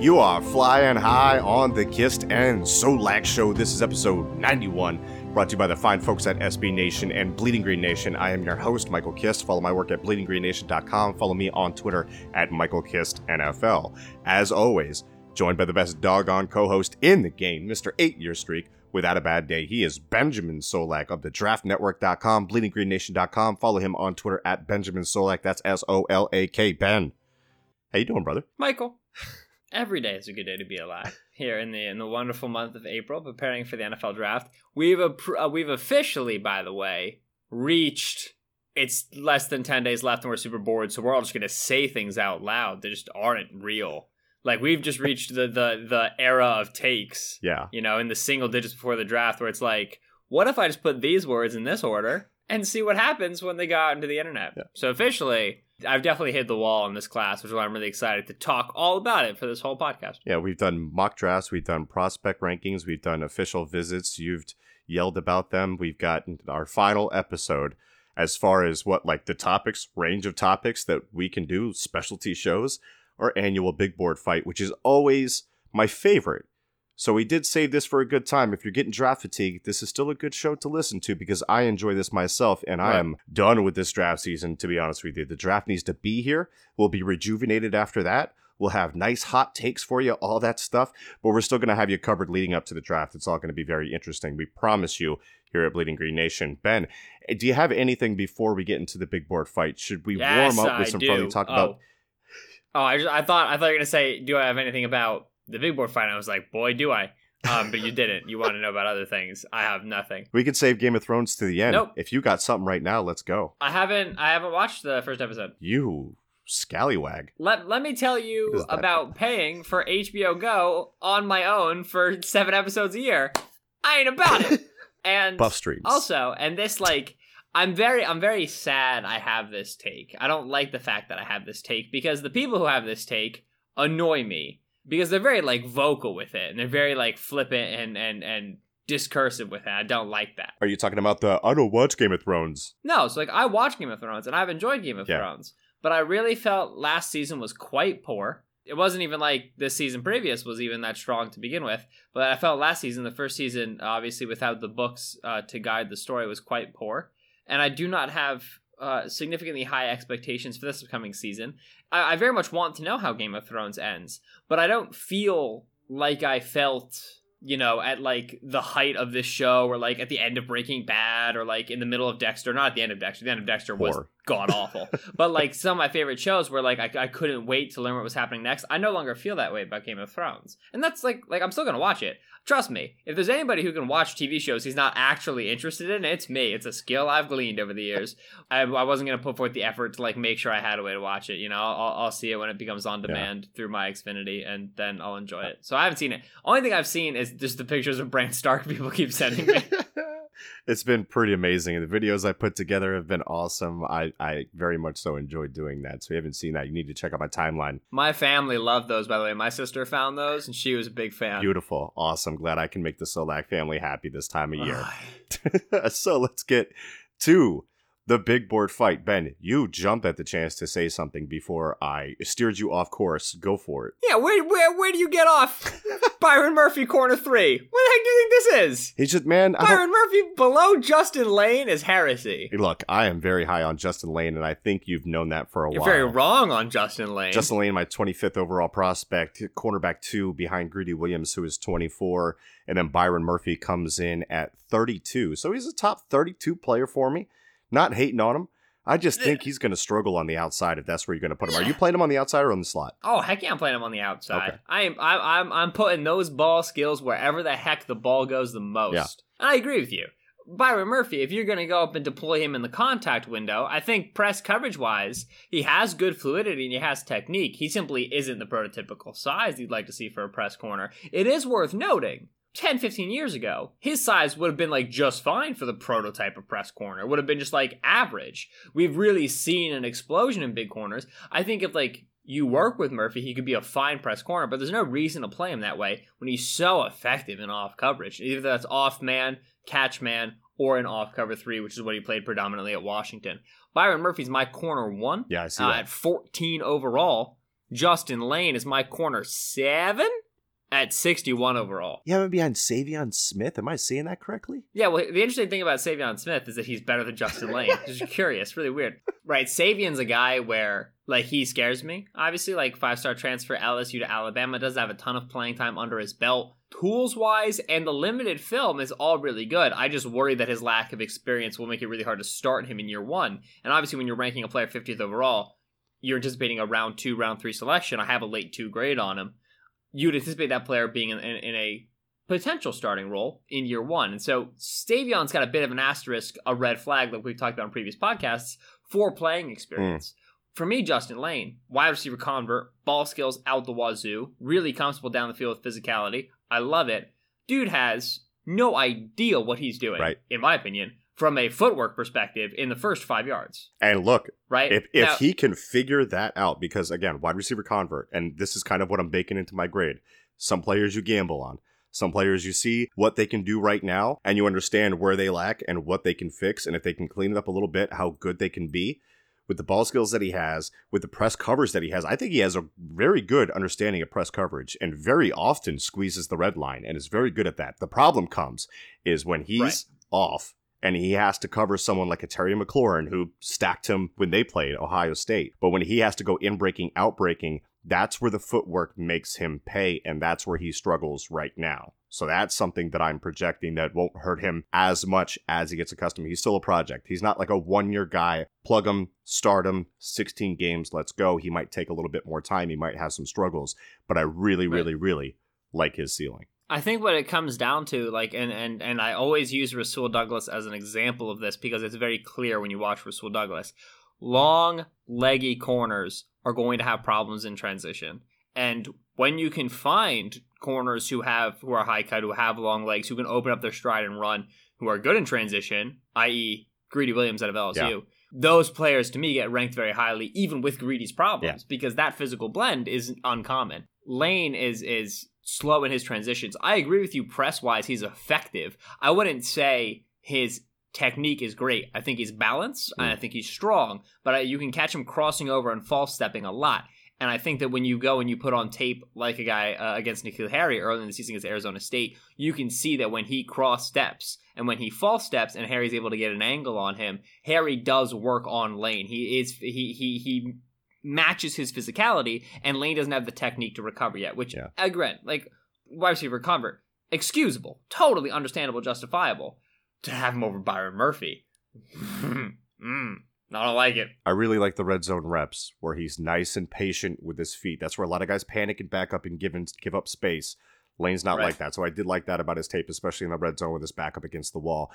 You are flying high on the Kist and Solak Show. This is episode 91, brought to you by the fine folks at SB Nation and Bleeding Green Nation. I am your host, Michael Kist. Follow my work at bleedinggreennation.com. Follow me on Twitter at Michael Kist NFL. As always, joined by the best doggone co-host in the game, Mr. Eight Year Streak. Without a bad day, he is Benjamin Solak of the DraftNetwork.com, BleedingGreenNation.com. Follow him on Twitter at Benjamin Solak. That's S-O-L-A-K. Ben, how you doing, brother? Michael, every day is a good day to be alive. Here in the in the wonderful month of April, preparing for the NFL draft, we've uh, we've officially, by the way, reached. It's less than ten days left, and we're super bored, so we're all just gonna say things out loud that just aren't real. Like we've just reached the the the era of takes. Yeah. You know, in the single digits before the draft, where it's like, what if I just put these words in this order and see what happens when they go out into the internet? Yeah. So officially, I've definitely hit the wall in this class, which is why I'm really excited to talk all about it for this whole podcast. Yeah, we've done mock drafts, we've done prospect rankings, we've done official visits. You've yelled about them. We've got our final episode as far as what like the topics, range of topics that we can do, specialty shows, our annual big board fight, which is always my favorite. So we did save this for a good time. If you're getting draft fatigue, this is still a good show to listen to because I enjoy this myself and I am done with this draft season, to be honest with you. The draft needs to be here. We'll be rejuvenated after that. We'll have nice hot takes for you, all that stuff, but we're still going to have you covered leading up to the draft. It's all going to be very interesting. We promise you here at Bleeding Green Nation. Ben, eh, do you have anything before we get into the big board fight? Should we Yes, warm up with I some do. talk oh. about? Oh, I, just, I thought I thought you were gonna say, do I have anything about the big board fight? I was like, boy, do I. Um, but you didn't. You want to know about other things. I have nothing. We could save Game of Thrones to the end. Nope. If you got something right now, let's go. I haven't. I haven't watched the first episode. You scallywag. Let Let me tell you What is that? about paying for HBO Go on my own for seven episodes a year. I ain't about it. And Buff streams. Also, and this like I'm very I'm very sad I have this take. I don't like the fact that I have this take because the people who have this take annoy me because they're very like vocal with it and they're very like flippant and and and discursive with it. I don't like that. Are you talking about the I don't watch Game of Thrones? No, so like I watch Game of Thrones and I've enjoyed Game of Yeah. Thrones, but I really felt last season was quite poor. It wasn't even like this season previous was even that strong to begin with, but I felt last season, the first season, obviously without the books uh, to guide the story, was quite poor. And I do not have uh, significantly high expectations for this upcoming season. I, I very much want to know how Game of Thrones ends, but I don't feel like I felt you know, at like the height of this show, or like at the end of Breaking Bad, or like in the middle of Dexter. Not at the end of Dexter. The end of Dexter was. God awful. but like some of my favorite shows where like I, I couldn't wait to learn what was happening next. I no longer feel that way about Game of Thrones, and that's like like I'm still gonna watch it. Trust me, if there's anybody who can watch TV shows he's not actually interested in, it's me. It's a skill I've gleaned over the years. I, I wasn't gonna put forth the effort to like make sure I had a way to watch it. You know, I'll, I'll see it when it becomes on demand through my Xfinity, and then I'll enjoy it. So I haven't seen it. Only thing I've seen is just the pictures of Bran Stark people keep sending me. it's been pretty amazing. The videos I put together have been awesome. I, I very much so enjoyed doing that. So if you haven't seen that, you need to check out my timeline. My family loved those, by the way. My sister found those, and she was a big fan. Beautiful. Awesome. Glad I can make the Solak family happy this time of year. so let's get to the big board fight. Ben, you jump at the chance to say something before I steered you off course. Go for it. Yeah, where where where do you get off? Byron Murphy, corner three. What the heck do you think this is? He's just man. I Byron Murphy below Justin Layne is heresy. Look, I am very high on Justin Layne, and I think you've known that for a while. You're while. very wrong on Justin Layne. Justin Layne, my 25th overall prospect, cornerback two behind Greedy Williams, who is 24, and then Byron Murphy comes in at 32. So he's a top 32 player for me. Not hating on him. I just think he's going to struggle on the outside if that's where you're going to put him. Are you playing him on the outside or on the slot? Oh heck yeah, I'm playing him on the outside. Okay. I am I, I'm I'm putting those ball skills wherever the heck the ball goes the most. Yeah. And I agree with you. Byron Murphy, if you're going to go up and deploy him in the contact window, I think press coverage wise, he has good fluidity and he has technique. He simply isn't the prototypical size you'd like to see for a press corner. It is worth noting 10, 15 years ago, his size would have been like just fine for the prototype of press corner. Would have been just like average. We've really seen an explosion in big corners. I think if like you work with Murphy, he could be a fine press corner, but there's no reason to play him that way when he's so effective in off coverage. Either that's off man, catch man, or in off cover three, which is what he played predominantly at Washington. Byron Murphy's my corner one Yeah, I see uh, that. at 14 overall. Justin Layne is my corner seven at 61 overall. Yeah, I'm behind Saivion Smith. Am I saying that correctly? Yeah, well, the interesting thing about Saivion Smith is that he's better than Justin Layne. Just curious, really weird. Right, Saivion's a guy where, like, he scares me. Obviously, like, five star transfer LSU to Alabama does have a ton of playing time under his belt. Tools wise, and the limited film is all really good. I just worry that his lack of experience will make it really hard to start him in year one. And obviously, when you're ranking a player 50th overall, you're anticipating a round two, round three selection. I have a late two grade on him. You'd anticipate that player being in, in, in a potential starting role in year one. And so Saivion's got a bit of an asterisk, a red flag, like we've talked about in previous podcasts, for playing experience. For me, Justin Layne, wide receiver convert, ball skills out the wazoo, really comfortable down the field with physicality. I love it. Dude has no idea what he's doing, Right. in my opinion, from a footwork perspective in the first five yards, And look, right? if if Now- he can figure that out, because again, wide receiver convert, and this is kind of what I'm baking into my grade. Some players you gamble on. Some players you see what they can do right now, and you understand where they lack and what they can fix, and if they can clean it up a little bit, how good they can be. With the ball skills that he has, with the press covers that he has, I think he has a very good understanding of press coverage and very often squeezes the red line and is very good at that. The problem comes is when he's Right. off and he has to cover someone like a Terry McLaurin who stacked him when they played Ohio State. But when he has to go in breaking, out breaking, that's where the footwork makes him pay, and that's where he struggles right now. So that's something that I'm projecting that won't hurt him as much as he gets accustomed. He's still a project. He's not like a one year guy. Plug him, start him, 16 games, let's go. He might take a little bit more time. He might have some struggles, but I really, Right. really, really like his ceiling. I think what it comes down to, like, and and and I always use Rasul Douglas as an example of this because it's very clear when you watch Rasul Douglas. Long, leggy corners are going to have problems in transition, and when you can find corners who have who are high cut, who have long legs, who can open up their stride and run, who are good in transition, i.e., Greedy Williams out of LSU. Yeah. Those players to me get ranked very highly, even with Greedy's problems, because that physical blend is uncommon. Layne is is slow in his transitions. I agree with you press wise, he's effective. I wouldn't say his technique is great. I think he's balanced and I think he's strong, but I, you can catch him crossing over and false stepping a lot. And I think that when you go and you put on tape like a guy uh, against N'Keal Harry early in the season against Arizona State, you can see that when he cross steps and when he false steps and Harry's able to get an angle on him, Harry does work on Layne. He is he he he matches his physicality, and Layne doesn't have the technique to recover yet. Which Yeah. again, like wide receiver convert, excusable, totally understandable, justifiable. To have him over Byron Murphy, mm, I don't like it. I really like the red zone reps where he's nice and patient with his feet. That's where a lot of guys panic and back up and give, in, give up space. Layne's not Right. like that. So I did like that about his tape, especially in the red zone with his back up against the wall.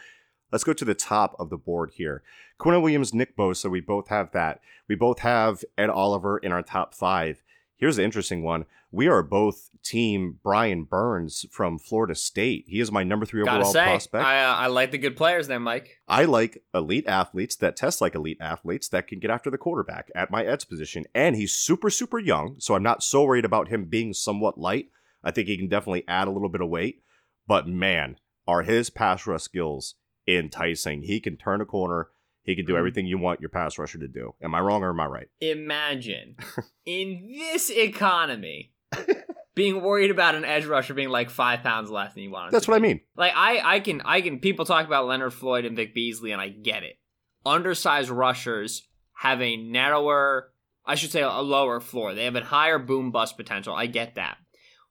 Let's go to the top of the board here. Quinn Williams, Nick Bosa, we both have that. We both have Ed Oliver in our top five. Here's the interesting one. We are both team Brian Burns from Florida State. He is my number three Gotta overall say, prospect. I uh, I like the good players there, Mike. I like elite athletes that test like elite athletes that can get after the quarterback at my edge position. And he's super, super young. So I'm not so worried about him being somewhat light. I think he can definitely add a little bit of weight. But man, are his pass rush skills enticing. He can turn a corner. He can do Mhm. everything you want your pass rusher to do. Am I wrong or am I right? Imagine in this economy being worried about an edge rusher being like five pounds less than you want. That's to what I mean. Like I, I can, I can. People talk about Leonard Floyd and Vic Beasley, and I get it. Undersized rushers have a narrower, I should say, a lower floor. They have a higher boom bust potential. I get that,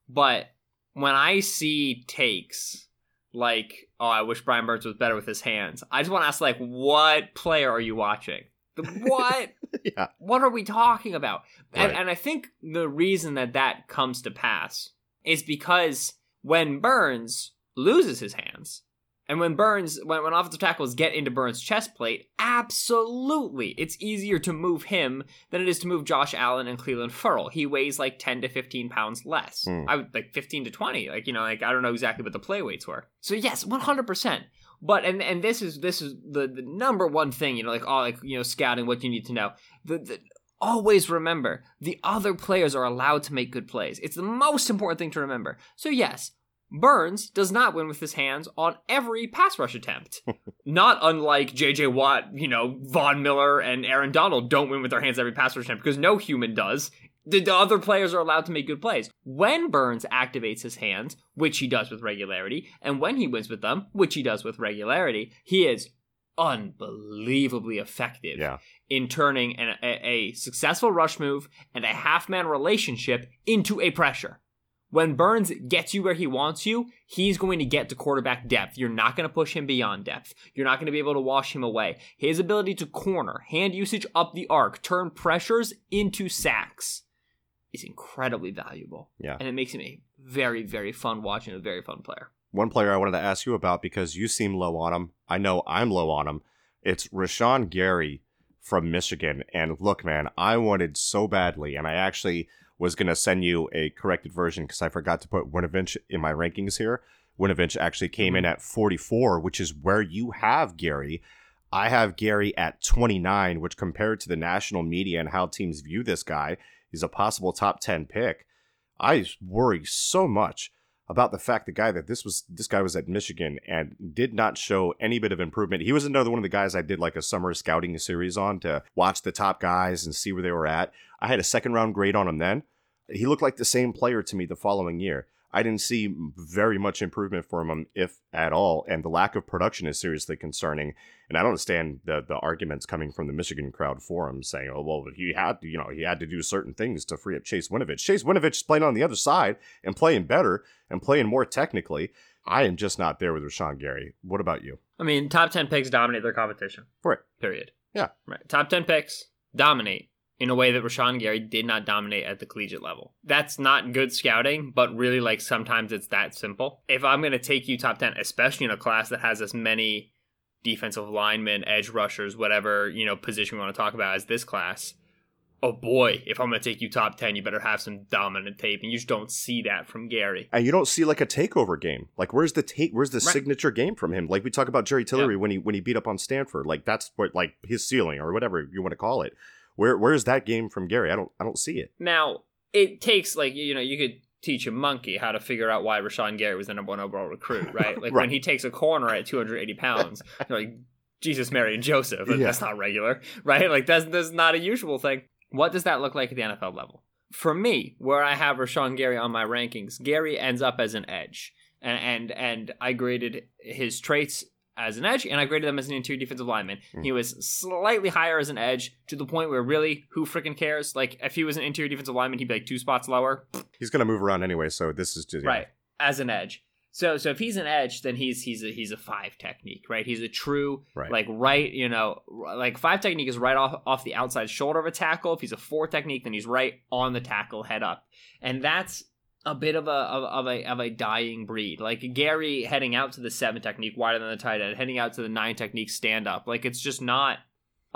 but when I see takes like, "Oh, I wish Brian Burns was better with his hands," I just want to ask, like, what player are you watching? What? Yeah. What are we talking about? And, and I think the reason that that comes to pass is because when Burns loses his hands, and when Burns, when, when offensive tackles get into Burns' chest plate, absolutely, it's easier to move him than it is to move Josh Allen and Clelin Ferrell. He weighs like 10 to 15 pounds less. Hmm. I would like 15 to 20. Like, you know, like I don't know exactly what the play weights were. So yes, 100%. But and and this is this is the, the number one thing, you know, like all like you know, scouting what you need to know. The, the always remember the other players are allowed to make good plays. It's the most important thing to remember. So yes, Burns does not win with his hands on every pass rush attempt. not unlike JJ Watt, you know, Von Miller and Aaron Donald don't win with their hands every pass rush attempt because no human does. The, the other players are allowed to make good plays. When Burns activates his hands, which he does with regularity, and when he wins with them, which he does with regularity, he is unbelievably effective Yeah. in turning an, a, a successful rush move and a half man relationship into a pressure. When Burns gets you where he wants you, he's going to get to quarterback depth. You're not going to push him beyond depth. You're not going to be able to wash him away. His ability to corner, hand usage up the arc, turn pressures into sacks is incredibly valuable. Yeah. And it makes him a very, very fun watch and a very fun player. One player I wanted to ask you about because you seem low on him. I know I'm low on him. It's Rashan Gary from Michigan. And look, man, I wanted so badly, and I actually was going to send you a corrected version because I forgot to put Winovich in my rankings here. Winovich actually came in mm-hmm. at 44, which is where you have Gary. I have Gary at 29, which compared to the national media and how teams view this guy, he's a possible top 10 pick. I worry so much about the fact the guy that this was this guy was at Michigan and did not show any bit of improvement. He was another one of the guys I did like a summer scouting series on to watch the top guys and see where they were at. I had a second round grade on him then. He looked like the same player to me the following year. I didn't see very much improvement from him, if at all, and the lack of production is seriously concerning. And I don't understand the the arguments coming from the Michigan crowd forum saying, "Oh, well, he had to, you know, he had to do certain things to free up Chase Winovich." Chase Winovich is playing on the other side and playing better and playing more technically. I am just not there with Rashan Gary. What about you? I mean, top 10 picks dominate their competition. Right. Period. Yeah. Right. Top 10 picks dominate in a way that Rashan Gary did not dominate at the collegiate level. That's not good scouting, but really, like, sometimes it's that simple. If I'm going to take you top 10, especially in a class that has as many defensive linemen, edge rushers, whatever, you know, position we want to talk about as this class, oh boy, if I'm going to take you top 10, you better have some dominant tape. And you just don't see that from Gary. And you don't see like a takeover game. Like where's the take? Where's the Right. signature game from him? Like we talk about Jerry Tillery when he when he beat up on Stanford. Like that's what like his ceiling or whatever you want to call it. Where where's that game from Gary? I don't I don't see it. Now, it takes like you know, you could teach a monkey how to figure out why Rashan Gary was the number one overall recruit, right? Like Right. when he takes a corner at 280 pounds, you're like Jesus, Mary, and Joseph. Yeah. That's not regular, right? Like that's that's not a usual thing. What does that look like at the NFL level? For me, where I have Rashan Gary on my rankings, Gary ends up as an edge, and and and I graded his traits as an edge, and I graded them as an interior defensive lineman. Mm. He was slightly higher as an edge to the point where really, who freaking cares? Like, if he was an interior defensive lineman, he'd be like two spots lower, He's gonna move around anyway, so this is just yeah. right? As an edge. So, so if he's an edge, then he's he's a he's a five technique, right? He's a true Right. like right, you know, like five technique is right off off the outside shoulder of a tackle. If he's a four technique, then he's right on the tackle, head up, and that's a bit of a of, a of a dying breed. Like Gary heading out to the seven technique, wider than the tight end, heading out to the nine technique, stand up. Like it's just not.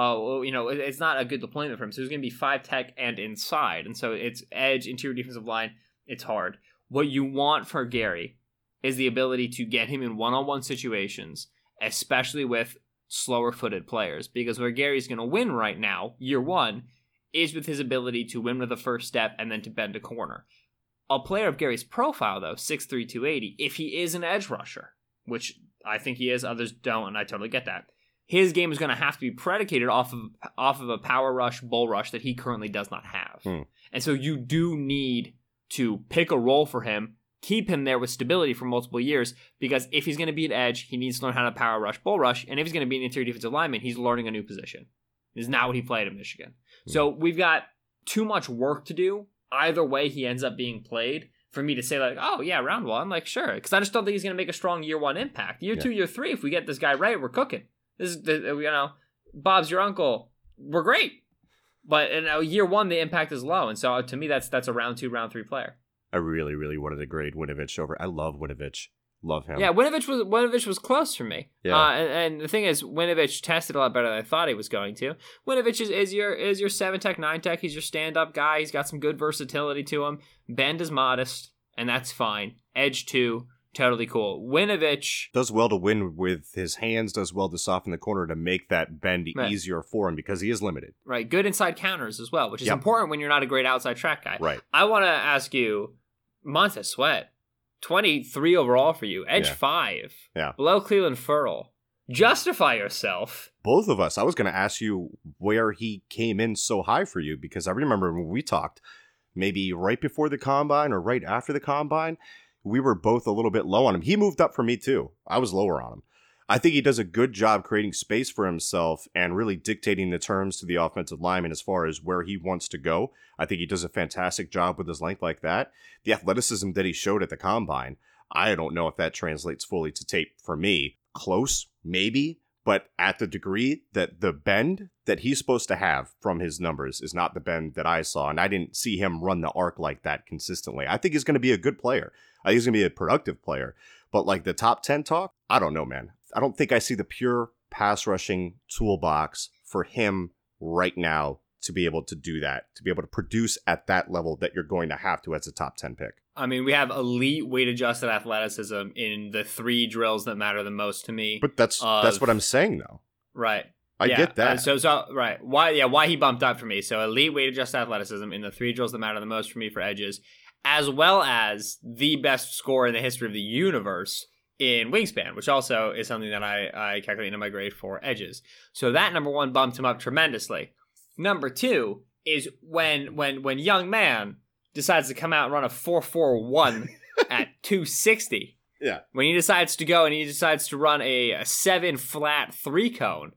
Oh, you know, it's not a good deployment for him. So he's going to be five tech and inside, and so it's edge, interior defensive line. It's hard. What you want for Gary is the ability to get him in one-on-one situations, especially with slower-footed players, because where Gary's going to win right now, year one, is with his ability to win with a first step and then to bend a corner. A player of Gary's profile, though, 6'3", 280, if he is an edge rusher, which I think he is, others don't, and I totally get that. his game is going to have to be predicated off of off of a power rush, bull rush that he currently does not have. Hmm. And so you do need to pick a role for him, keep him there with stability for multiple years, because if he's going to be an edge, he needs to learn how to power rush, bull rush, and if he's going to be an interior defensive lineman, he's learning a new position. This is not what he played at Michigan. So we've got too much work to do. Either way, he ends up being played. For me to say like, oh yeah, round one, like sure, because I just don't think he's going to make a strong year one impact. Year Yeah. two, year three, if we get this guy right, we're cooking. This is the you know, Bob's your uncle. We're great, but in year one, the impact is low, and so uh, to me, that's that's a round two, round three player. I really, really wanted to grade Winovich over. I love Winovich. Love him. Yeah, Winovich was Winovich was close for me. Yeah. Uh, and, and the thing is, Winovich tested a lot better than I thought he was going to. Winovich is, is your is your seven tech, nine tech. He's your stand up guy. He's got some good versatility to him. Bend is modest, and that's fine. Edge two, totally cool. Winovich, Does well to win with his hands, does well to soften the corner to make that bend Right. easier for him because he is limited. right? Good inside counters as well, which is Yep. important when you're not a great outside track guy. Right. I want to ask you, Montez Sweat, twenty three overall for you, edge Yeah. five, Yeah. below Clelin Ferrell. Justify yourself. Both of us. I was going to ask you where he came in so high for you because I remember when we talked, maybe right before the combine or right after the combine, we were both a little bit low on him. He moved up for me too. I was lower on him. I think he does a good job creating space for himself and really dictating the terms to the offensive lineman as far as where he wants to go. I think he does a fantastic job with his length like that. The athleticism that he showed at the combine, I don't know if that translates fully to tape for me. Close, maybe, but at the degree that the bend that he's supposed to have from his numbers is not the bend that I saw, and I didn't see him run the arc like that consistently. I think he's going to be a good player. I think he's going to be a productive player. But like the top 10 talk, I don't know, man. I don't think I see the pure pass rushing toolbox for him right now to be able to do that, to be able to produce at that level that you're going to have to as a top 10 pick. I mean, we have elite weight adjusted athleticism in the three drills that matter the most to me. But that's that's what I'm saying though. right. I Yeah, get that. uh, so so right. Why yeah, why he bumped up for me. So elite weight adjusted athleticism in the three drills that matter the most for me for edges, as well as the best score in the history of the universe in wingspan, which also is something that I, I calculate into my grade for edges. So that number one bumped him up tremendously. Number two is when when when young man decides to come out and run a four four one at two sixty yeah. when he decides to go and he decides to run a, a seven flat three cone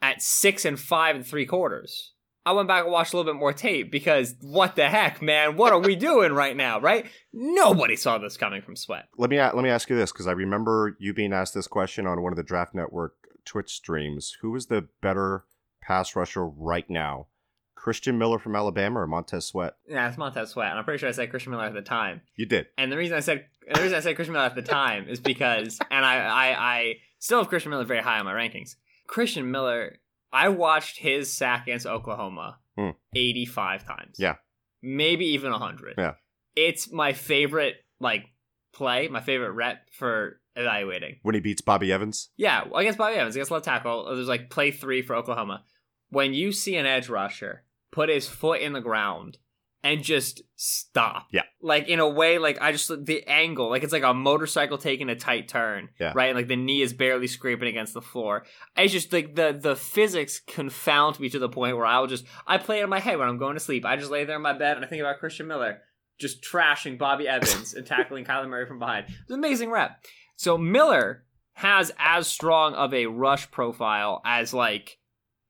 at six and five and three quarters. I went back and watched a little bit more tape because what the heck, man? What are we doing right now, right? Nobody saw this coming from Sweat. Let me let me ask you this because I remember you being asked this question on one of the Draft Network Twitch streams. Who is the better pass rusher right now? Christian Miller from Alabama or Montez Sweat? Yeah, it's Montez Sweat, and I'm pretty sure I said Christian Miller at the time. You did. And the reason I said the reason I said Christian Miller at the time is because, and I, I, I still have Christian Miller very high on my rankings. Christian Miller, I watched his sack against Oklahoma Hmm. 85 times. Yeah. Maybe even 100. Yeah. It's my favorite, like, play, my favorite rep for evaluating. When he beats Bobby Evans? Yeah, against Bobby Evans, against left tackle, there's like play three for Oklahoma. When you see an edge rusher put his foot in the ground and just stop. Yeah. Like in a way, like I just the angle, like it's like a motorcycle taking a tight turn. Yeah. Right? And like the knee is barely scraping against the floor. It's just like the the physics confound me to the point where I'll just I play it in my head when I'm going to sleep. I just lay there in my bed and I think about Christian Miller just trashing Bobby Evans and tackling Kyler Murray from behind. It's an amazing rep. So Miller has as strong of a rush profile as like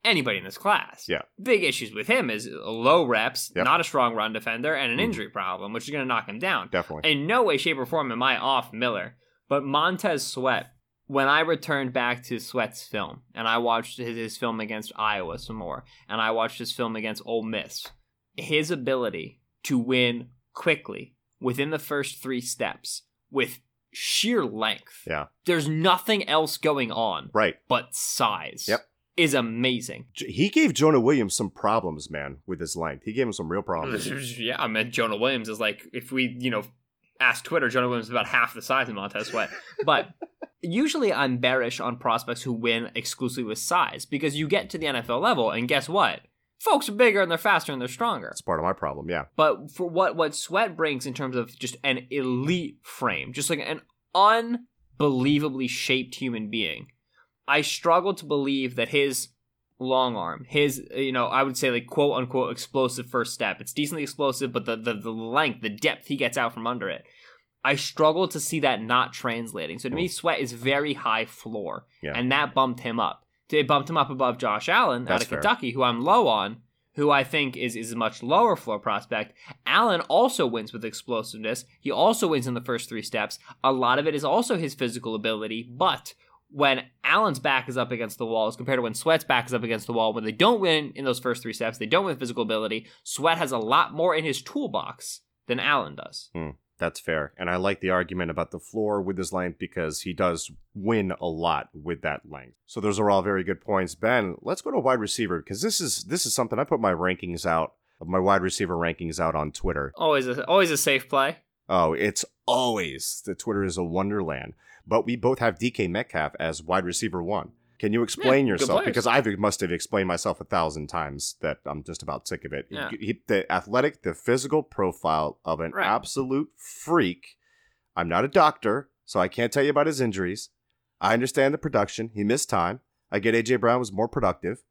anybody in this class. Yeah. Big issues with him is low reps, Yep. not a strong run defender, and an Mhm. injury problem, which is going to knock him down. Definitely. In no way, shape, or form am I off Miller. But Montez Sweat, when I returned back to Sweat's film, and I watched his, his film against Iowa some more, and I watched his film against Ole Miss, his ability to win quickly within the first three steps with sheer length. Yeah. There's nothing else going on right. but size. Yep. Is amazing. He gave Jonah Williams some problems, man, with his length. He gave him some real problems. yeah, I mean Jonah Williams is like if we, you know, ask Twitter, Jonah Williams is about half the size of Montez Sweat. But usually I'm bearish on prospects who win exclusively with size because you get to the NFL level and guess what? Folks are bigger and they're faster and they're stronger. That's part of my problem, yeah. But for what what Sweat brings in terms of just an elite frame, just like an unbelievably shaped human being, I struggle to believe that his long arm, his you know, I would say like quote unquote explosive first step. It's decently explosive, but the the, the length, the depth he gets out from under it. I struggle to see that not translating. So to me, Sweat is very high floor, Yeah. and that bumped him up. It bumped him up above Josh Allen That's out of fair. Kentucky, who I'm low on, who I think is is a much lower floor prospect. Allen also wins with explosiveness. He also wins in the first three steps. A lot of it is also his physical ability, but when Allen's back is up against the wall as compared to when Sweat's back is up against the wall, when they don't win in those first three steps, they don't win physical ability. Sweat has a lot more in his toolbox than Allen does. Hmm, that's fair. And I like the argument about the floor with his length because he does win a lot with that length. So those are all very good points. Ben, let's go to wide receiver because this is this is something I put my rankings out of my wide receiver rankings out on Twitter. Always a, always a safe play. Oh, it's always the Twitter is a wonderland. But we both have DK Metcalf as wide receiver one. Can you explain good yourself? Because I must have explained myself a thousand times that I'm just about sick of it. Yeah. He- the athletic, the physical profile of an Right. absolute freak. I'm not a doctor, so I can't tell you about his injuries. I understand the production. He missed time. I get AJ Brown was more productive.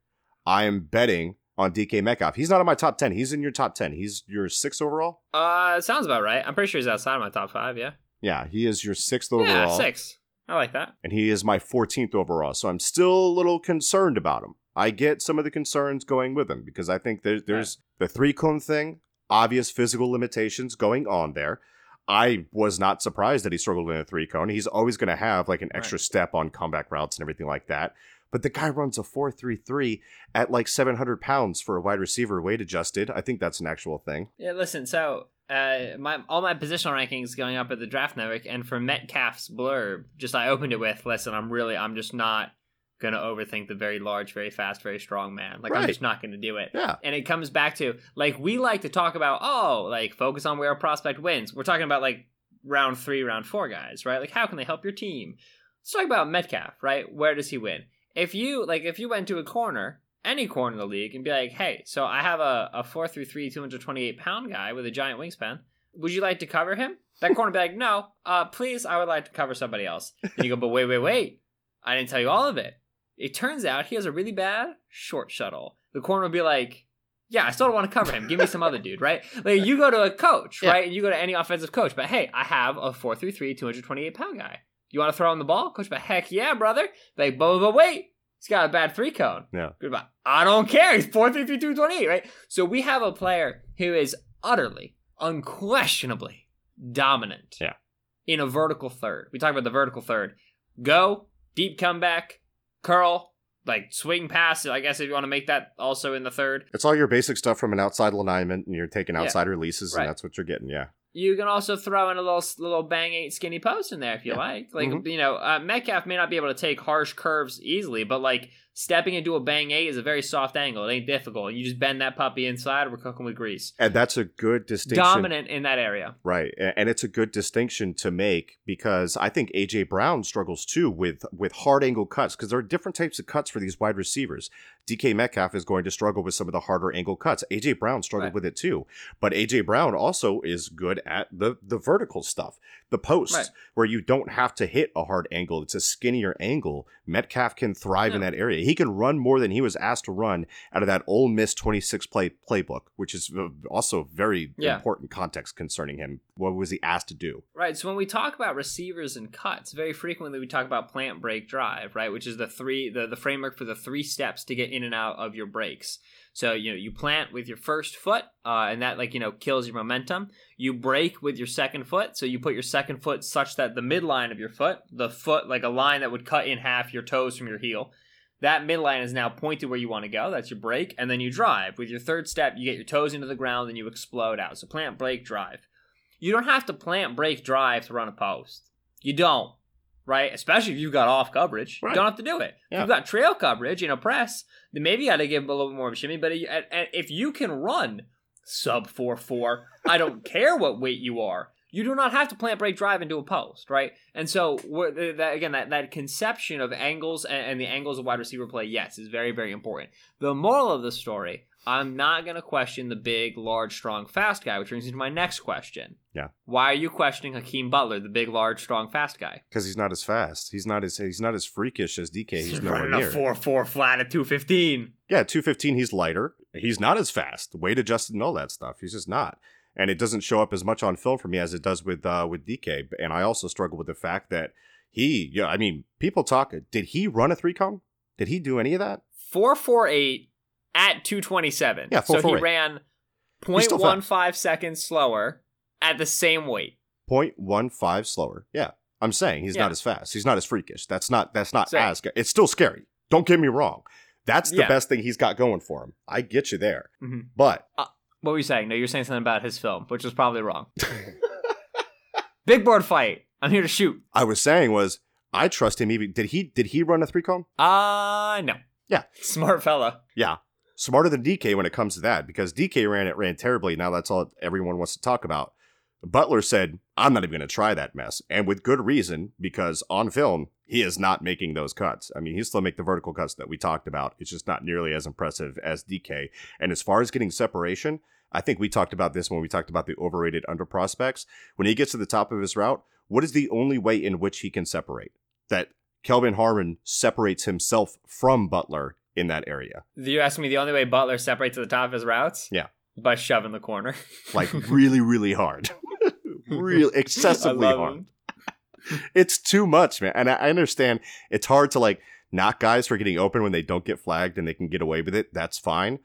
I am betting on DK Metcalf. He's not in my top 10. He's in your top 10. He's your sixth overall. Uh, sounds about right. I'm pretty sure he's outside of my top five. Yeah. Yeah, he is your sixth overall. Yeah, six. I like that. and he is my 14th overall. So I'm still a little concerned about him. I get some of the concerns going with him because I think there, there's the three cone thing, obvious physical limitations going on there. I was not surprised that he struggled in a three cone. He's always going to have like an extra step on comeback routes and everything like that. But the guy runs a 4.33 at like 700 pounds for a wide receiver, weight adjusted. I think that's an actual thing. Yeah, listen. So, uh, my all my positional rankings going up at the Draft Network, and for Metcalf's blurb, just I opened it with, "Listen, I'm really, I'm just not gonna overthink the very large, very fast, very strong man. Like I'm just not gonna do it." Yeah. And it comes back to like we like to talk about, oh, like focus on where a prospect wins. We're talking about like round three, round four guys, right? Like how can they help your team? Let's talk about Metcalf, right? Where does he win? If you like, if you went to a corner, any corner in the league, and be like, hey, so I have a a 4 through 3, 228 pound guy with a giant wingspan. Would you like to cover him? That corner would be like, no, uh, please, I would like to cover somebody else. And you go, but wait, wait, wait, I didn't tell you all of it. It turns out he has a really bad short shuttle. The corner would be like, yeah, I still don't want to cover him. Give me some other dude, right? Like you go to a coach, Yeah. right? And you go to any offensive coach, but hey, I have a 4'3'3, 228 pound guy. You want to throw him the ball? Coach, but heck yeah, brother. Like, but, but wait, he's got a bad three cone. Yeah. Goodbye. I don't care. He's 4'3'3, 228, right? So we have a player who is utterly, unquestionably dominant Yeah. in a vertical third. We talk about the vertical third. Go, deep comeback, curl, like swing pass. I guess if you want to make that also in the third. It's all your basic stuff from an outside alignment, and you're taking Yeah. outside releases, Right. and that's what you're getting. Yeah. You can also throw in a little little bang eight skinny post in there if you Yeah. like. Like Mhm. you know, uh, Metcalf may not be able to take harsh curves easily, but like stepping into a bang eight is a very soft angle. It ain't difficult. You just bend that puppy inside. We're cooking with grease. And that's a good distinction. Dominant in that area. Right. And it's a good distinction to make because I think AJ Brown struggles too with with hard angle cuts because there are different types of cuts for these wide receivers. DK Metcalf is going to struggle with some of the harder angle cuts. AJ Brown struggled Right. with it too. But AJ Brown also is good at the the vertical stuff. The post Right. where you don't have to hit a hard angle. It's a skinnier angle. Metcalf can thrive in that area. He can run more than he was asked to run out of that Ole Miss 26 play playbook, which is also very Yeah. important context concerning him. What was he asked to do? Right. So when we talk about receivers and cuts, very frequently we talk about plant break drive, right? Which is the three the, the framework for the three steps to get in and out of your breaks. So you know you plant with your first foot, uh, and that like you know kills your momentum. You break with your second foot, so you put your second foot such that the midline of your foot, the foot like a line that would cut in half your toes from your heel, that midline is now pointed where you want to go. That's your break. and then you drive. With your third step, you get your toes into the ground and you explode out. So plant break, drive. You don't have to plant break, drive to run a post. You don't, right? Especially if you've got off coverage. Right. You don't have to do it. If you've got trail coverage in a press, then maybe you got to give a little bit more of a shimmy. But if you can run sub four four, I don't care what weight you are. You do not have to plant break drive into a post, right? And so that, again, that, that conception of angles and, and the angles of wide receiver play, yes, is very, very important. The moral of the story I'm not going to question the big, large, strong, fast guy, which brings me to my next question. Yeah. Why are you questioning Hakeem Butler, the big, large, strong, fast guy? Because he's not as fast. He's not as he's not as freakish as DK. He's, he's nowhere running near. a four four flat at two fifteen. Yeah, two fifteen. He's lighter. He's not as fast. Weight adjusted and all that stuff. He's just not. And it doesn't show up as much on film for me as it does with uh, with DK. And I also struggle with the fact that he, yeah, I mean, people talk. Did he run a three cone? Did he do any of that? Four four eight at 227. Yeah, so he ran 0.15 seconds slower at the same weight. 0.15 slower. Yeah. I'm saying he's yeah. not as fast. He's not as freakish. That's not that's not as it's still scary. Don't get me wrong. That's the yeah. best thing he's got going for him. I get you there. Mm-hmm. But uh, what were you saying? No, you're saying something about his film, which was probably wrong. Big board fight. I'm here to shoot. I was saying was I trust him even did he did he run a three cone? Uh no. Yeah. Smart fella. Yeah smarter than DK when it comes to that because DK ran it ran terribly. Now that's all everyone wants to talk about. Butler said, I'm not even going to try that mess. And with good reason, because on film, he is not making those cuts. I mean, he still make the vertical cuts that we talked about. It's just not nearly as impressive as DK. And as far as getting separation, I think we talked about this when we talked about the overrated under prospects. When he gets to the top of his route, what is the only way in which he can separate? That Kelvin Harmon separates himself from Butler in that area. You ask me the only way Butler separates to the top of his routes? Yeah. By shoving the corner. like really, really hard. Real excessively hard. it's too much, man. And I understand it's hard to like knock guys for getting open when they don't get flagged and they can get away with it. That's fine.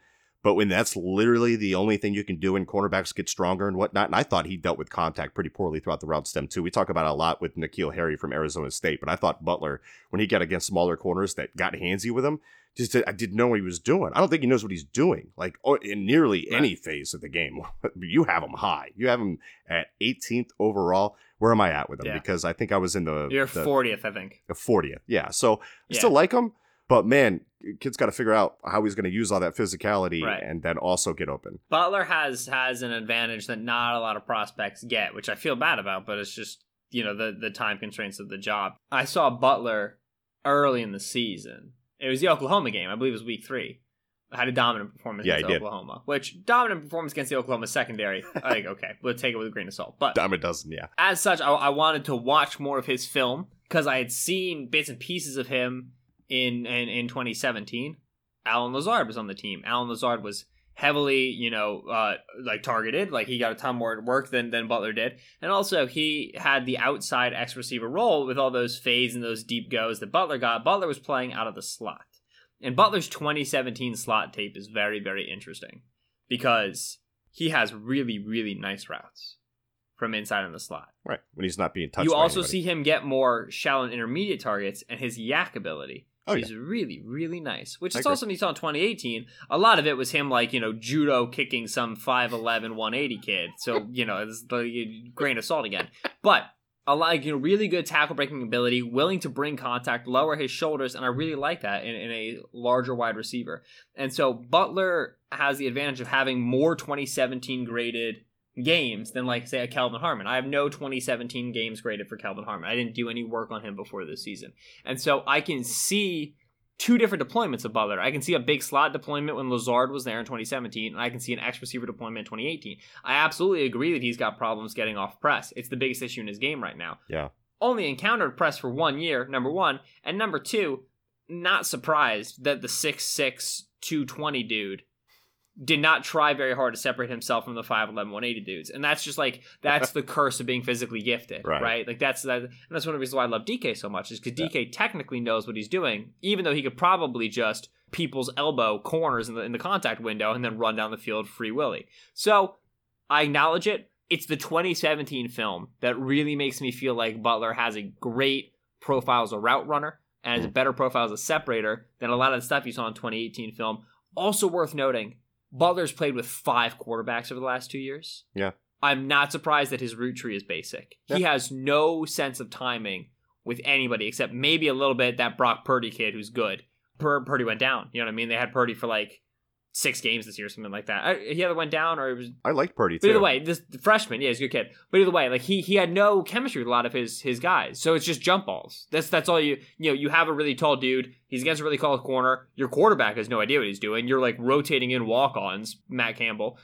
But when that's literally the only thing you can do and cornerbacks get stronger and whatnot, and I thought he dealt with contact pretty poorly throughout the route stem too. We talk about it a lot with N'Keal Harry from Arizona State, but I thought Butler, when he got against smaller corners that got handsy with him, just I didn't know what he was doing. I don't think he knows what he's doing. Like oh, in nearly right. any phase of the game, you have him high. You have him at 18th overall. Where am I at with him? Yeah. Because I think I was in the you're the, 40th. I think the 40th. Yeah. So I yeah. still like him, but man, kid's got to figure out how he's going to use all that physicality right. and then also get open. Butler has has an advantage that not a lot of prospects get, which I feel bad about, but it's just you know the the time constraints of the job. I saw Butler early in the season it was the Oklahoma game. I believe it was week three. I had a dominant performance yeah, against Oklahoma, did. which dominant performance against the Oklahoma secondary. I think okay, we'll take it with a grain of salt. But dominant doesn't, yeah. As such, I, I wanted to watch more of his film because I had seen bits and pieces of him in in, in 2017. Allen Lazard was on the team. Allen Lazard was heavily, you know, uh, like targeted. Like he got a ton more work than than Butler did, and also he had the outside X receiver role with all those fades and those deep goes that Butler got. Butler was playing out of the slot, and Butler's 2017 slot tape is very very interesting because he has really really nice routes from inside in the slot. Right when he's not being touched. You also anybody. see him get more shallow and intermediate targets, and his YAC ability Oh, He's yeah. really, really nice. Which is also you saw in 2018. A lot of it was him like, you know, judo kicking some 5'11, 180 kid. So, you know, it's the grain of salt again. But a lot, you know, really good tackle breaking ability, willing to bring contact, lower his shoulders, and I really like that in, in a larger wide receiver. And so Butler has the advantage of having more 2017 graded games than like say a Kelvin Harmon. I have no 2017 games graded for Kelvin Harmon. I didn't do any work on him before this season. And so I can see two different deployments of Butler. I can see a big slot deployment when Lazard was there in 2017, and I can see an X receiver deployment in 2018. I absolutely agree that he's got problems getting off press. It's the biggest issue in his game right now. Yeah. Only encountered press for one year, number one. And number two, not surprised that the 6'6, 220 dude did not try very hard to separate himself from the 5'11 180 dudes and that's just like that's the curse of being physically gifted right, right? like that's that and that's one of the reasons why i love dk so much is because yeah. dk technically knows what he's doing even though he could probably just people's elbow corners in the, in the contact window and then run down the field free willy so i acknowledge it it's the 2017 film that really makes me feel like butler has a great profile as a route runner and has a mm. better profile as a separator than a lot of the stuff you saw in 2018 film also worth noting Butler's played with five quarterbacks over the last two years. Yeah. I'm not surprised that his route tree is basic. Yeah. He has no sense of timing with anybody except maybe a little bit that Brock Purdy kid who's good. Pur- Purdy went down. You know what I mean? They had Purdy for like six games this year, something like that. I, he either went down or it was. I liked Purdy But too. either way, this the freshman, yeah, he's a good kid. But either way, like he he had no chemistry with a lot of his his guys, so it's just jump balls. That's that's all you you know. You have a really tall dude. He's against a really tall corner. Your quarterback has no idea what he's doing. You're like rotating in walk ons, Matt Campbell.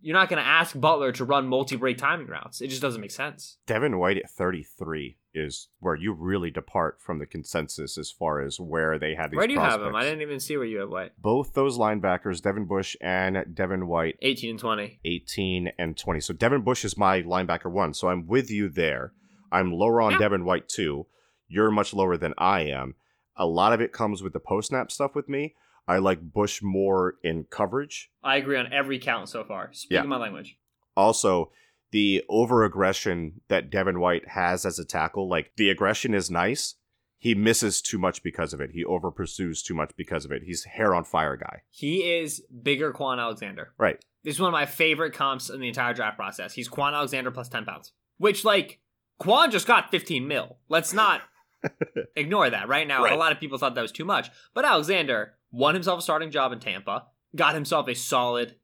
You're not going to ask Butler to run multi break timing routes. It just doesn't make sense. Devin White at 33 is where you really depart from the consensus as far as where they had these Where do you have them? I didn't even see where you have White. Both those linebackers, Devin Bush and Devin White, 18 and 20. 18 and 20. So Devin Bush is my linebacker one. So I'm with you there. I'm lower on Yeah. Devin White too. You're much lower than I am. A lot of it comes with the post snap stuff with me. I like Bush more in coverage. I agree on every count so far. Speaking Yeah. my language. Also, the over aggression that Devin White has as a tackle, like the aggression is nice. He misses too much because of it. He over pursues too much because of it. He's hair on fire guy. He is bigger Kwon Alexander. Right. This is one of my favorite comps in the entire draft process. He's Kwon Alexander plus 10 pounds. Which, like, Kwon just got 15 mil. Let's not ignore that. Right now, Right. a lot of people thought that was too much. But Alexander won himself a starting job in Tampa, got himself a solid,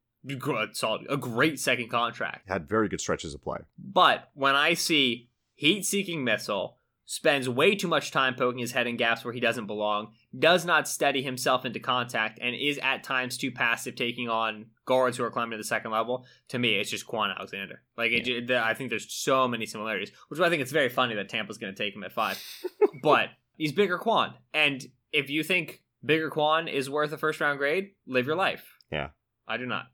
solid, a great second contract. Had very good stretches of play. But when I see heat seeking missile, spends way too much time poking his head in gaps where he doesn't belong, does not steady himself into contact, and is at times too passive taking on guards who are climbing to the second level, to me, it's just Kwon Alexander. Like, it, the- I think there's so many similarities, which I think it's very funny that Tampa's going to take him at five. but he's bigger Kwon. And if you think bigger Kwon is worth a first round grade, live your life. Yeah. I do not.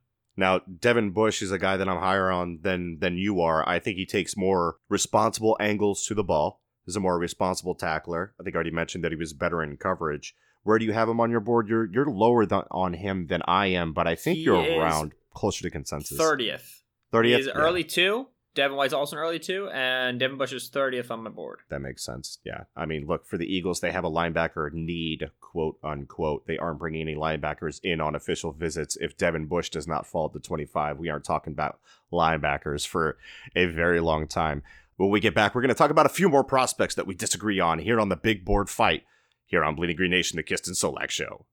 Now, Devin Bush is a guy that I'm higher on than than you are. I think he takes more responsible angles to the ball. He's a more responsible tackler. I think I already mentioned that he was better in coverage. Where do you have him on your board? You're you're lower than, on him than I am, but I think He you're around closer to consensus. 30th. 30th. He is Yeah, early two. Devin White's also an early two, and Devin Bush is 30th on my board. that makes sense. Yeah. I mean, look, for the Eagles, they have a linebacker need, quote unquote. They aren't bringing any linebackers in on official visits. If Devin Bush does not fall to 25, we aren't talking about linebackers for a very long time. When we get back, we're going to talk about a few more prospects that we disagree on here on the big board fight here on Bleeding Green Nation, the Kist and Solak Show.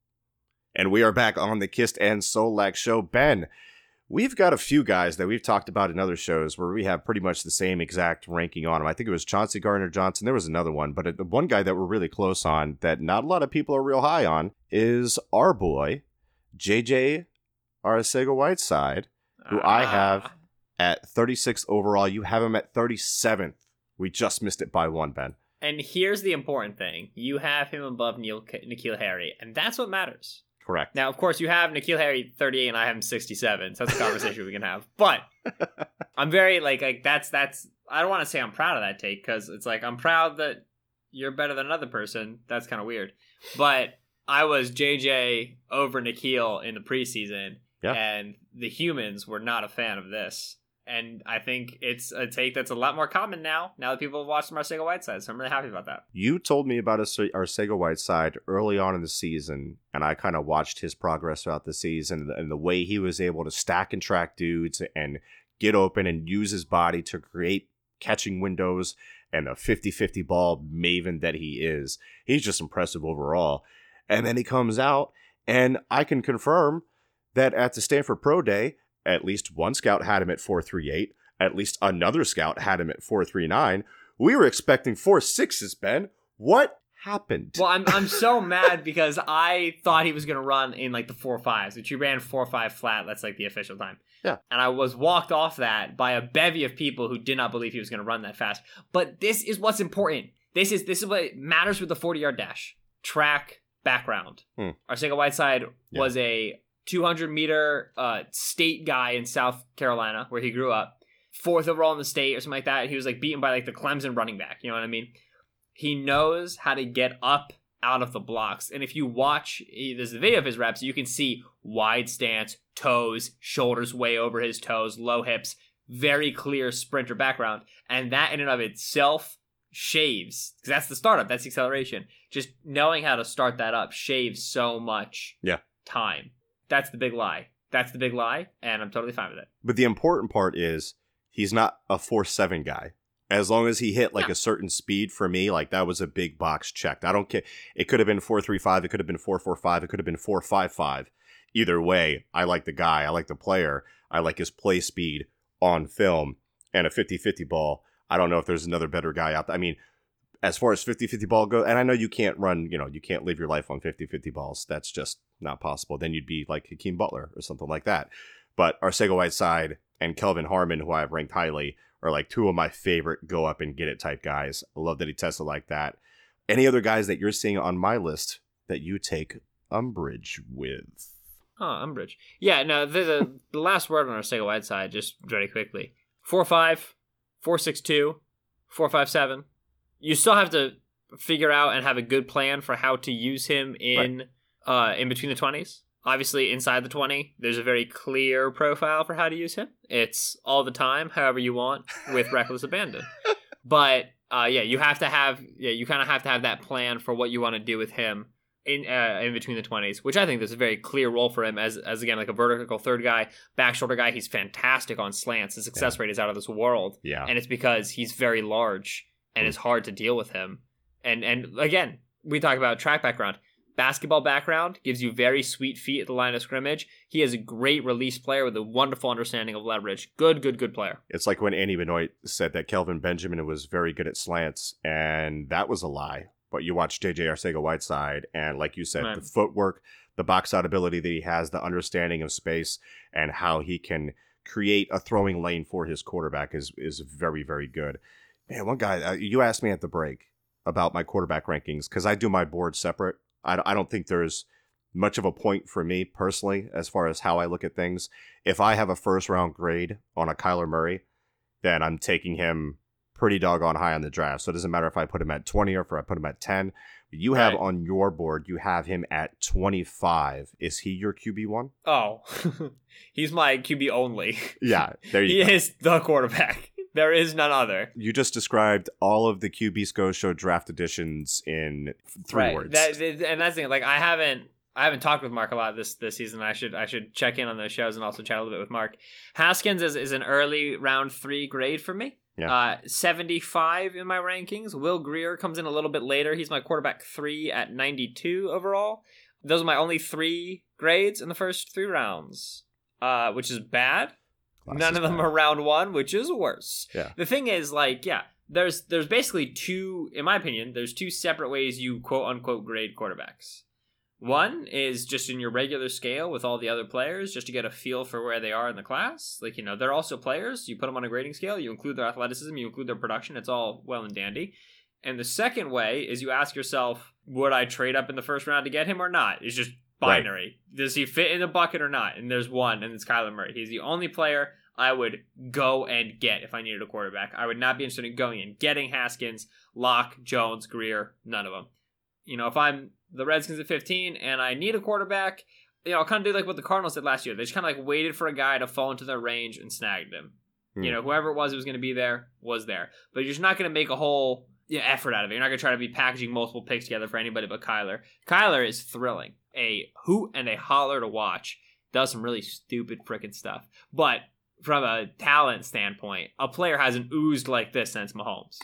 And we are back on the Kist and Solak Show. Ben, we've got a few guys that we've talked about in other shows where we have pretty much the same exact ranking on them. I think it was Chauncey Gardner Johnson. There was another one, but the one guy that we're really close on that not a lot of people are real high on is our boy, JJ Arcega Whiteside, Who I have- Ah. at 36th overall. You have him at 37th. We just missed it by one, Ben. And here's the important thing: you have him above Neil N'Keal Harry, and that's what matters. Correct. Now, of course, you have N'Keal Harry 38, and I have him 67. So that's a conversation we can have. But I'm very like like that's that's. I don't want to say I'm proud of that take because it's like I'm proud that you're better than another person. That's kind of weird. But I was JJ over N'Keal in the preseason, Yeah. and the humans were not a fan of this. And I think it's a take that's a lot more common now. Now that people have watched Marcelo Whiteside, so I'm really happy about that. You told me about Arce- Arcega Whiteside early on in the season, and I kind of watched his progress throughout the season and the way he was able to stack and track dudes and get open and use his body to create catching windows and a 50 50 ball maven that he is. He's just impressive overall. And then he comes out, and I can confirm that at the Stanford Pro Day, at least one scout had him at 438, at least another scout had him at 439. We were expecting four sixes, Ben. What happened? Well, I'm I'm so mad because I thought he was gonna run in like the four fives, which he ran four five flat. That's like the official time. Yeah. And I was walked off that by a bevy of people who did not believe he was gonna run that fast. But this is what's important. This is this is what matters with the 40 yard dash. Track background. Hmm. Arcega Whiteside Yeah. was a 200 meter uh, state guy in South Carolina where he grew up. Fourth overall in the state or something like that. He was like beaten by like the Clemson running back. You know what I mean? he knows how to get up out of the blocks. And if you watch eh, there's a video of his reps, you can see wide stance, toes, shoulders way over his toes, low hips, very clear sprinter background. And that in and of itself shaves, because that's the startup, that's the acceleration. Just knowing how to start that up shaves so much Yeah. time. That's the big lie. That's the big lie, and I'm totally fine with it. But the important part is he's not a 4 7 guy. As long as he hit like No. a certain speed for me, like that was a big box checked. I don't care. It could have been 435, it could have been 445, it could have been 455. either way, I like the guy, I like the player, I like his play speed on film and a 50-50 ball. I don't know if there's another better guy out there. I mean, as far as 50-50 ball goes, and I know you can't run, you know, you can't live your life on 50-50 balls. That's just not possible. Then you'd be like Hakeem Butler or something like that. But Arcega Whiteside and Kelvin Harmon, who I've ranked highly, are like two of my favorite go up and get it type guys. I love that he tested like that. Any other guys that you're seeing on my list that you take umbrage with? Oh, umbrage. Yeah, no, the, the, last word on our Arcega Whiteside, just very quickly. 4 5, 4 6 2, 4 5 7. You still have to figure out and have a good plan for how to use him in right. uh, in between the 20s. Obviously, inside the 20, there's a very clear profile for how to use him. It's all the time, however you want, with reckless abandon. But uh, yeah, you have to have yeah, you kind of have to have that plan for what you want to do with him in uh, in between the twenties, which I think there's a very clear role for him as as again like a vertical third guy, back shoulder guy. He's fantastic on slants. His success yeah. rate is out of this world. Yeah, and it's because he's very large and mm. it's hard to deal with him. And and again, we talk about track background basketball background, gives you very sweet feet at the line of scrimmage. He is a great release player with a wonderful understanding of leverage. Good, good, good player. It's like when Andy Benoit said that Kelvin Benjamin was very good at slants, and that was a lie. But you watch JJ Arcega Whiteside, and like you said, right. the footwork, the box out ability that he has, the understanding of space, and how he can create a throwing lane for his quarterback is is very, very good. Man, one guy, uh, you asked me at the break about my quarterback rankings because I do my board separate I, I don't think there's much of a point for me personally as far as how I look at things. If I have a first round grade on a Kyler Murray, then I'm taking him pretty doggone high on the draft. So it doesn't matter if I put him at 20 or if I put him at 10. You have right. on your board, you have him at 25. Is he your QB1? Oh, he's my QB only. Yeah, there you he go. He is the quarterback. There is none other. You just described all of the QB Sco Show draft editions in three right. words. That, and that's the thing. Like I haven't I haven't talked with Mark a lot this this season. I should I should check in on those shows and also chat a little bit with Mark. Haskins is, is an early round three grade for me. Yeah. Uh, 75 in my rankings. Will Grier comes in a little bit later. He's my quarterback three at 92 overall. Those are my only three grades in the first three rounds, uh, which is bad. None of them are round one, which is worse. Yeah. The thing is, like, yeah, there's there's basically two, in my opinion, there's two separate ways you quote unquote grade quarterbacks. One is just in your regular scale with all the other players, just to get a feel for where they are in the class. Like, you know, they're also players. You put them on a grading scale, you include their athleticism, you include their production. It's all well and dandy. And the second way is you ask yourself, would I trade up in the first round to get him or not? It's just binary. Right. Does he fit in the bucket or not? And there's one, and it's Kyler Murray. He's the only player I would go and get if I needed a quarterback. I would not be interested in going and getting Haskins, Lock, Jones, Grier, none of them. You know, if I'm the Redskins at 15 and I need a quarterback, you know, I'll kind of do like what the Cardinals did last year. They just kind of like waited for a guy to fall into their range and snagged him. Hmm. You know, whoever it was who was going to be there was there. But you're just not going to make a whole you know, effort out of it. You're not going to try to be packaging multiple picks together for anybody but Kyler. Kyler is thrilling. A hoot and a holler to watch. Does some really stupid freaking stuff. But from a talent standpoint, a player hasn't oozed like this since Mahomes.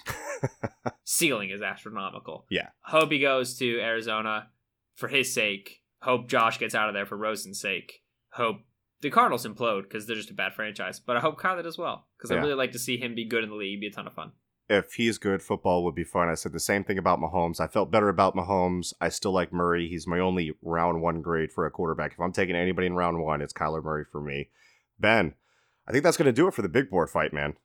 Ceiling is astronomical. Yeah. Hope he goes to Arizona for his sake. Hope Josh gets out of there for Rosen's sake. Hope the Cardinals implode because they're just a bad franchise. But I hope Kyler does well because yeah. I really like to see him be good in the league. It'd be a ton of fun. If he's good, football would be fun. I said the same thing about Mahomes. I felt better about Mahomes. I still like Murray. He's my only round one grade for a quarterback. If I'm taking anybody in round one, it's Kyler Murray for me. Ben, I think that's going to do it for the big board fight, man.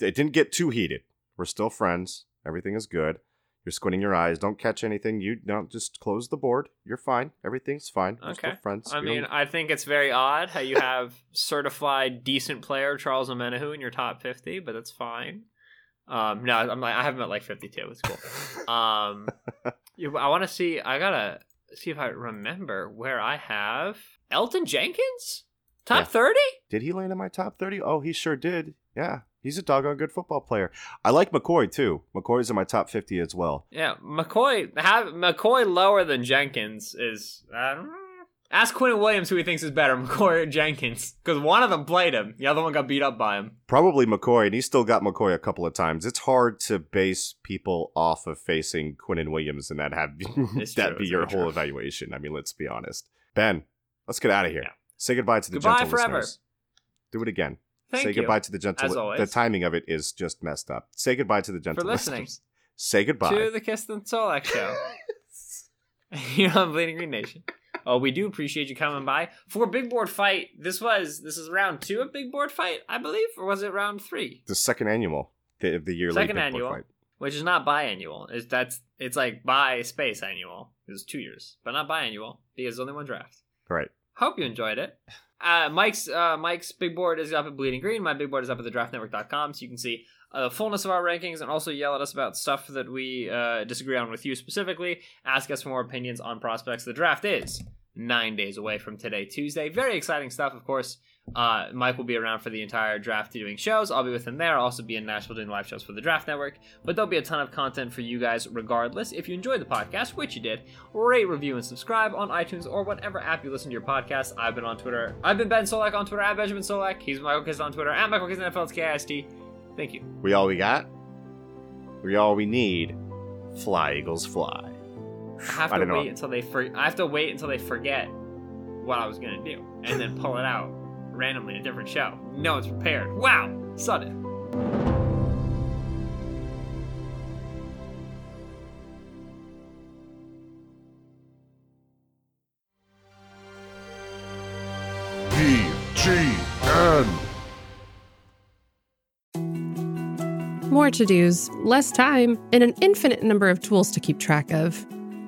It didn't get too heated. We're still friends. Everything is good. You're squinting your eyes. Don't catch anything. You don't just close the board. You're fine. Everything's fine. We're okay. friends. I mean, I think it's very odd how you have certified decent player Charles Omenihu in your top 50, but that's fine. Um, no, I'm like, I have him at like 52. It's cool. um, I want to see. I gotta see if I remember where I have Elgton Jenkins. Top thirty? Did he land in my top thirty? Oh, he sure did. Yeah, he's a doggone good football player. I like McCoy too. McCoy's in my top fifty as well. Yeah, McCoy have McCoy lower than Jenkins is. I don't know. Ask Quinnen Williams who he thinks is better, McCoy or Jenkins, because one of them played him, the other one got beat up by him. Probably McCoy, and he still got McCoy a couple of times. It's hard to base people off of facing Quinnen Williams and that have that be your whole true. evaluation. I mean, let's be honest. Ben, Let's get out of here. Yeah. Say goodbye to the Goodbye gentle forever. listeners. Do it again. Thank Say you goodbye to the gentle. As always. The timing of it is just messed up. Say goodbye to the gentle listening. listeners. Say goodbye. to the Kist and Solak show. You're on Bleeding Green Nation. Oh, we do appreciate you coming by for Big Board Fight. This was this is round two of Big Board Fight, I believe, or was it round three? the second annual the, of the yearly Second Big Board annual. fight. Which is not biannual. It's that's it's like bi space annual. It's two years, but not biannual because there's only one draft. Right. Hope you enjoyed it. Uh, Mike's uh, Mike's big board is up at Bleeding Green. My big board is up at the thedraftnetwork.com, so you can see uh, the fullness of our rankings and also yell at us about stuff that we uh, disagree on with you specifically. Ask us for more opinions on prospects. The draft is nine days away from today, Tuesday. Very exciting stuff, of course. Uh, Mike will be around for the entire draft doing shows. I'll be with him there. I'll also be in Nashville doing live shows for the Draft Network. But there'll be a ton of content for you guys regardless. If you enjoyed the podcast, which you did, rate, review, and subscribe on iTunes or whatever app you listen to your podcast. I've been on Twitter. I've been Ben Solak on Twitter at Benjamin Solak. He's Michael Kist on Twitter at Michael Kist NFL. It's K-I-S-T. Thank you. We all we got. We all we need. Fly Eagles fly. I have to don't know. wait until they for- I have to wait until they forget what I was gonna do and then pull it out randomly in a different show. No one's prepared. Wow, sudden. BGN. More to dos, less time, and an infinite number of tools to keep track of.